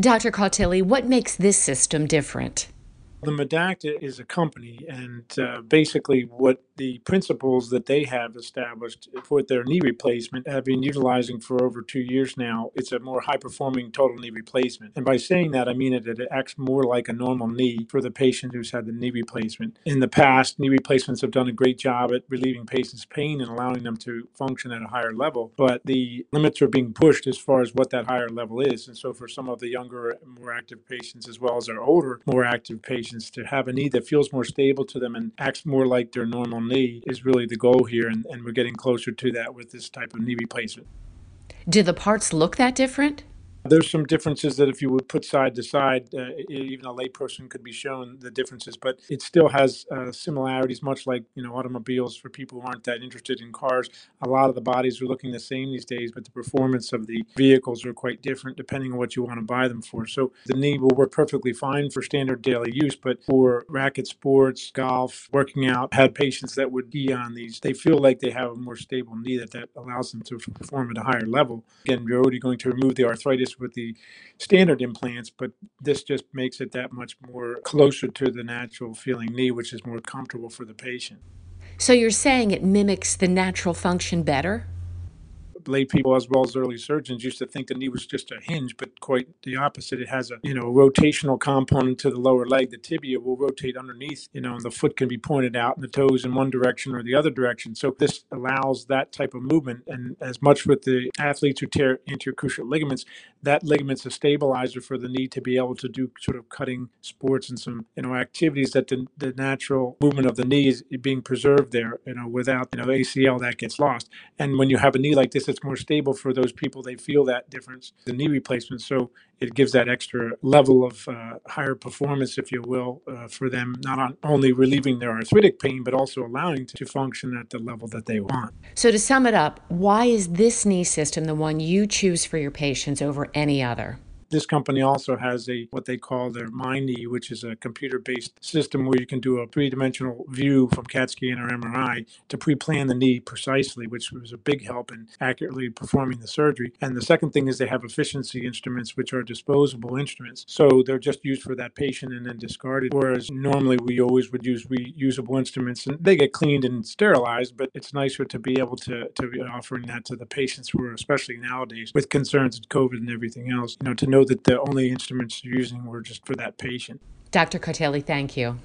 Dr. Cautilli, what makes this system different? The Medacta is a company, and uh, basically, what the principles that they have established for their knee replacement have been utilizing for over two years now. It's a more high performing total knee replacement. And by saying that, I mean that it acts more like a normal knee for the patient who's had the knee replacement. In the past, knee replacements have done a great job at relieving patients' pain and allowing them to function at a higher level, but the limits are being pushed as far as what that higher level is. And so, for some of the younger, more active patients, as well as our older, more active patients, patients to have a knee that feels more stable to them and acts more like their normal knee is really the goal here. And, and we're getting closer to that with this type of knee replacement. Do the parts look that different? There's some differences that if you would put side to side, uh, even a layperson could be shown the differences, but it still has uh, similarities, much like you know automobiles. For people who aren't that interested in cars, a lot of the bodies are looking the same these days, but the performance of the vehicles are quite different depending on what you want to buy them for. So the knee will work perfectly fine for standard daily use, but for racket sports, golf, working out, had patients that would be on these. They feel like they have a more stable knee that that allows them to perform at a higher level. Again, you're already going to remove the arthritis with the standard implants, but this just makes it that much more closer to the natural feeling knee, which is more comfortable for the patient. So you're saying it mimics the natural function better? lay people as well as early surgeons used to think the knee was just a hinge, but quite the opposite. It has a you know rotational component to the lower leg. The tibia will rotate underneath, you know, and the foot can be pointed out and the toes in one direction or the other direction. So this allows that type of movement. And as much with the athletes who tear anterior cruciate ligaments, that ligament's a stabilizer for the knee to be able to do sort of cutting sports and some you know activities that the, the natural movement of the knee is being preserved there. You know, without you know ACL that gets lost. And when you have a knee like this, it's more stable for those people. They feel that difference, the knee replacement. So it gives that extra level of uh, higher performance, if you will, uh, for them, not on only relieving their arthritic pain, but also allowing to function at the level that they want. So to sum it up, why is this knee system the one you choose for your patients over any other? This company also has a what they call their MyKnee, which is a computer-based system where you can do a three-dimensional view from CAT scan or MRI to pre-plan the knee precisely, which was a big help in accurately performing the surgery. And the second thing is they have efficiency instruments, which are disposable instruments, so they're just used for that patient and then discarded. Whereas normally we always would use reusable instruments, and they get cleaned and sterilized. But it's nicer to be able to to be offering that to the patients who are especially nowadays with concerns of COVID and everything else. You know, to know know that the only instruments you're using were just for that patient. Dr. Cautilli, thank you.